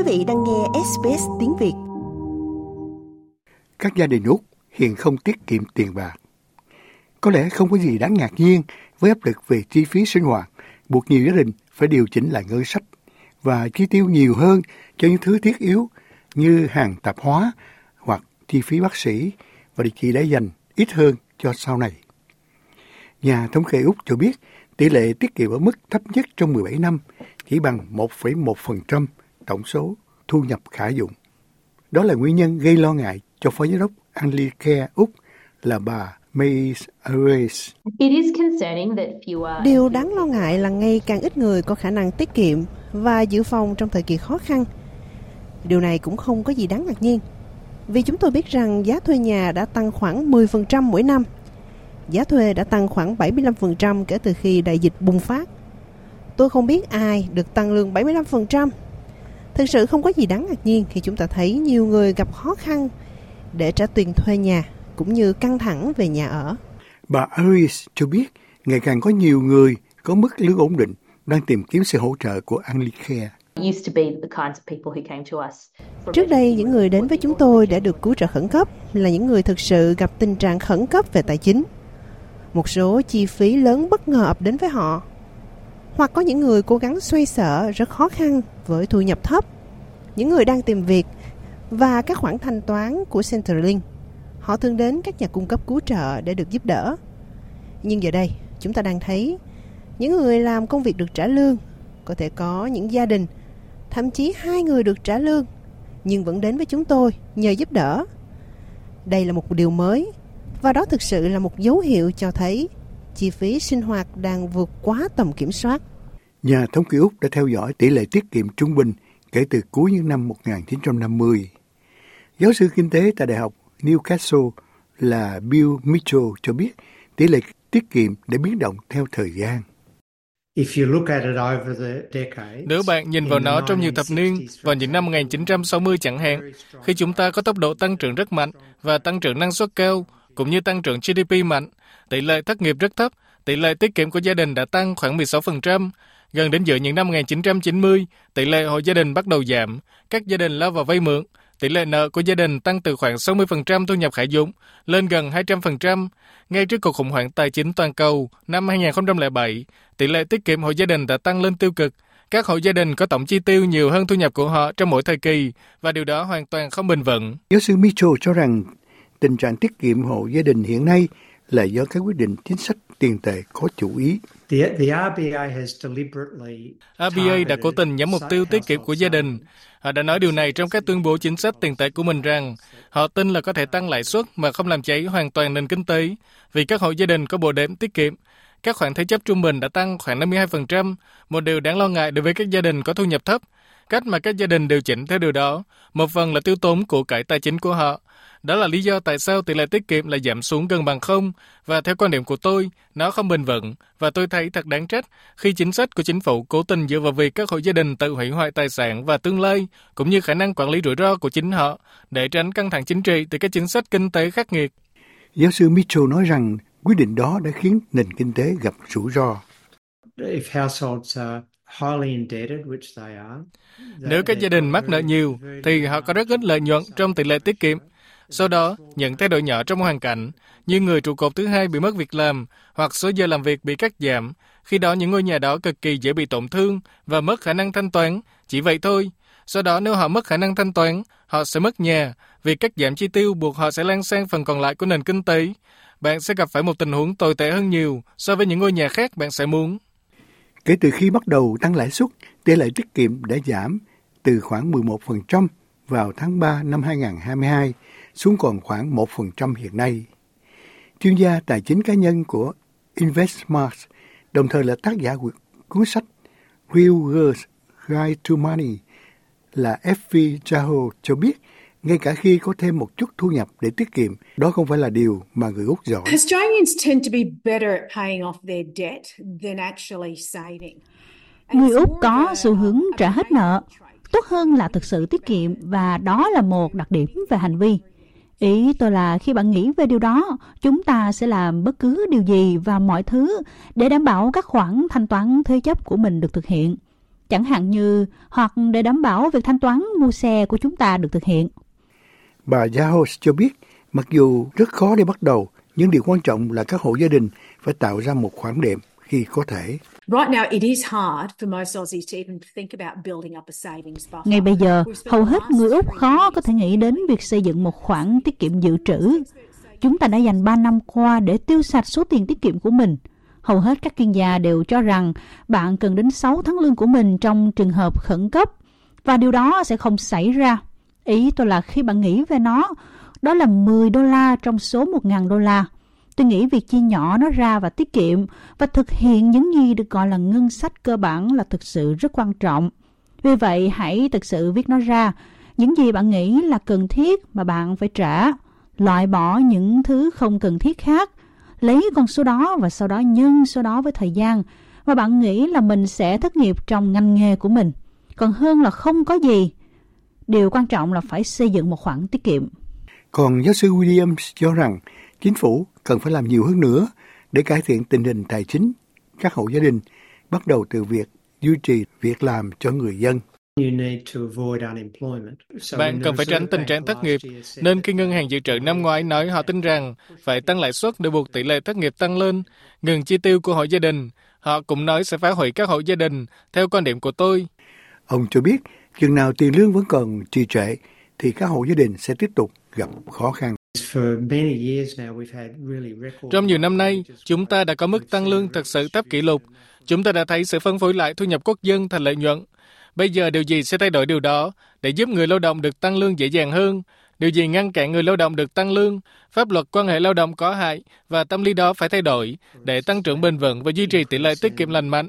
Quý vị đang nghe SBS tiếng Việt. Các gia đình Úc hiện không tiết kiệm tiền bạc. Có lẽ không có gì đáng ngạc nhiên với áp lực về chi phí sinh hoạt, buộc nhiều gia đình phải điều chỉnh lại ngân sách và chi tiêu nhiều hơn cho những thứ thiết yếu như hàng tạp hóa hoặc chi phí bác sĩ và chỉ để dành ít hơn cho sau này. Nhà thống kê Úc cho biết tỷ lệ tiết kiệm ở mức thấp nhất trong 17 năm chỉ bằng 1,1% tổng số thu nhập khả dụng. Đó là nguyên nhân gây lo ngại cho Phó Giám đốc Anglicare Úc là bà Mays Ares. Điều đáng lo ngại là ngày càng ít người có khả năng tiết kiệm và dự phòng trong thời kỳ khó khăn. Điều này cũng không có gì đáng ngạc nhiên. Vì chúng tôi biết rằng giá thuê nhà đã tăng khoảng 10% mỗi năm. Giá thuê đã tăng khoảng 75% kể từ khi đại dịch bùng phát. Tôi không biết ai được tăng lương 75%. Thực sự không có gì đáng ngạc nhiên khi chúng ta thấy nhiều người gặp khó khăn để trả tiền thuê nhà cũng như căng thẳng về nhà ở. Bà Aris cho biết ngày càng có nhiều người có mức lương ổn định đang tìm kiếm sự hỗ trợ của Anglicare. Trước đây, những người đến với chúng tôi đã được cứu trợ khẩn cấp là những người thực sự gặp tình trạng khẩn cấp về tài chính. Một số chi phí lớn bất ngờ ập đến với họ. Hoặc có những người cố gắng xoay sở rất khó khăn với thu nhập thấp. Những người đang tìm việc và các khoản thanh toán của Centrelink. Họ thường đến các nhà cung cấp cứu trợ để được giúp đỡ. Nhưng giờ đây, chúng ta đang thấy những người làm công việc được trả lương có thể có những gia đình thậm chí hai người được trả lương nhưng vẫn đến với chúng tôi nhờ giúp đỡ. Đây là một điều mới và đó thực sự là một dấu hiệu cho thấy chi phí sinh hoạt đang vượt quá tầm kiểm soát. Nhà thống kê Úc đã theo dõi tỷ lệ tiết kiệm trung bình kể từ cuối những năm 1950. Giáo sư kinh tế tại Đại học Newcastle là Bill Mitchell cho biết tỷ lệ tiết kiệm đã biến động theo thời gian. Nếu bạn nhìn vào nó trong nhiều thập niên, vào những năm 1960 chẳng hạn, khi chúng ta có tốc độ tăng trưởng rất mạnh và tăng trưởng năng suất cao, cũng như tăng trưởng GDP mạnh, tỷ lệ thất nghiệp rất thấp, tỷ lệ tiết kiệm của gia đình đã tăng khoảng 16%. Gần đến giữa những năm 1990, tỷ lệ hộ gia đình bắt đầu giảm, các gia đình lao vào vay mượn, tỷ lệ nợ của gia đình tăng từ khoảng 60% thu nhập khả dụng lên gần 200%. Ngay trước cuộc khủng hoảng tài chính toàn cầu năm 2007, tỷ lệ tiết kiệm hộ gia đình đã tăng lên tiêu cực. Các hộ gia đình có tổng chi tiêu nhiều hơn thu nhập của họ trong mỗi thời kỳ và điều đó hoàn toàn không bền vững. Giáo sư Mitchell cho rằng tình trạng tiết kiệm hộ gia đình hiện nay là do các quyết định chính sách tiền tệ có chủ ý. RBA đã cố tình nhắm mục tiêu tiết kiệm của gia đình. Họ đã nói điều này trong các tuyên bố chính sách tiền tệ của mình rằng họ tin là có thể tăng lãi suất mà không làm cháy hoàn toàn nền kinh tế vì các hộ gia đình có bộ đếm tiết kiệm. Các khoản thế chấp trung bình đã tăng khoảng 52%, một điều đáng lo ngại đối với các gia đình có thu nhập thấp. Cách mà các gia đình điều chỉnh theo điều đó, một phần là tiêu tốn của cải tài chính của họ, đó là lý do tại sao tỷ lệ tiết kiệm lại giảm xuống gần bằng không và theo quan điểm của tôi, nó không bền vững và tôi thấy thật đáng trách khi chính sách của chính phủ cố tình dựa vào việc các hộ gia đình tự hủy hoại tài sản và tương lai cũng như khả năng quản lý rủi ro của chính họ để tránh căng thẳng chính trị từ các chính sách kinh tế khắc nghiệt. Giáo sư Mitchell nói rằng quyết định đó đã khiến nền kinh tế gặp rủi ro. Nếu các gia đình mắc nợ nhiều, thì họ có rất ít lợi nhuận trong tỷ lệ tiết kiệm sau đó, những thay đổi nhỏ trong hoàn cảnh, như người trụ cột thứ hai bị mất việc làm hoặc số giờ làm việc bị cắt giảm, khi đó những ngôi nhà đó cực kỳ dễ bị tổn thương và mất khả năng thanh toán, chỉ vậy thôi. Sau đó nếu họ mất khả năng thanh toán, họ sẽ mất nhà, việc cắt giảm chi tiêu buộc họ sẽ lan sang phần còn lại của nền kinh tế. Bạn sẽ gặp phải một tình huống tồi tệ hơn nhiều so với những ngôi nhà khác bạn sẽ muốn. Kể từ khi bắt đầu tăng lãi suất, tỷ lệ tiết kiệm đã giảm từ khoảng 11% vào tháng 3 năm 2022 xuống còn khoảng 1% hiện nay. Chuyên gia tài chính cá nhân của InvestSmart, đồng thời là tác giả cuốn sách Real Girls Guide to Money là FV Jaho cho biết ngay cả khi có thêm một chút thu nhập để tiết kiệm, đó không phải là điều mà người Úc giỏi. Người Úc có xu hướng trả hết nợ, tốt hơn là thực sự tiết kiệm và đó là một đặc điểm về hành vi. Ý tôi là khi bạn nghĩ về điều đó, chúng ta sẽ làm bất cứ điều gì và mọi thứ để đảm bảo các khoản thanh toán thuế chấp của mình được thực hiện. chẳng hạn như hoặc để đảm bảo việc thanh toán mua xe của chúng ta được thực hiện. Bà Yahos cho biết, mặc dù rất khó để bắt đầu, nhưng điều quan trọng là các hộ gia đình phải tạo ra một khoản đệm khi có thể. Ngay bây giờ, hầu hết người Úc khó có thể nghĩ đến việc xây dựng một khoản tiết kiệm dự trữ. Chúng ta đã dành 3 năm qua để tiêu sạch số tiền tiết kiệm của mình. Hầu hết các chuyên gia đều cho rằng bạn cần đến 6 tháng lương của mình trong trường hợp khẩn cấp và điều đó sẽ không xảy ra. Ý tôi là khi bạn nghĩ về nó, đó là 10 đô la trong số 1.000 đô la. Tôi nghĩ việc chia nhỏ nó ra và tiết kiệm và thực hiện những gì được gọi là ngân sách cơ bản là thực sự rất quan trọng. Vì vậy, hãy thực sự viết nó ra. Những gì bạn nghĩ là cần thiết mà bạn phải trả. Loại bỏ những thứ không cần thiết khác. Lấy con số đó và sau đó nhân số đó với thời gian mà bạn nghĩ là mình sẽ thất nghiệp trong ngành nghề của mình. Còn hơn là không có gì. Điều quan trọng là phải xây dựng một khoản tiết kiệm. Còn giáo sư Williams cho rằng chính phủ cần phải làm nhiều hơn nữa để cải thiện tình hình tài chính các hộ gia đình, bắt đầu từ việc duy trì việc làm cho người dân. Bạn cần phải tránh tình trạng thất nghiệp, nên khi ngân hàng dự trữ năm ngoái nói họ tin rằng phải tăng lãi suất để buộc tỷ lệ thất nghiệp tăng lên, ngừng chi tiêu của hộ gia đình. Họ cũng nói sẽ phá hủy các hộ gia đình, theo quan điểm của tôi. Ông cho biết, chừng nào tiền lương vẫn còn trì trệ, thì các hộ gia đình sẽ tiếp tục gặp khó khăn. Trong nhiều năm nay, chúng ta đã có mức tăng lương thật sự thấp kỷ lục. Chúng ta đã thấy sự phân phối lại thu nhập quốc dân thành lợi nhuận. Bây giờ điều gì sẽ thay đổi điều đó để giúp người lao động được tăng lương dễ dàng hơn? Điều gì ngăn cản người lao động được tăng lương? Pháp luật quan hệ lao động có hại và tâm lý đó phải thay đổi để tăng trưởng bền vững và duy trì tỷ lệ tiết kiệm lành mạnh.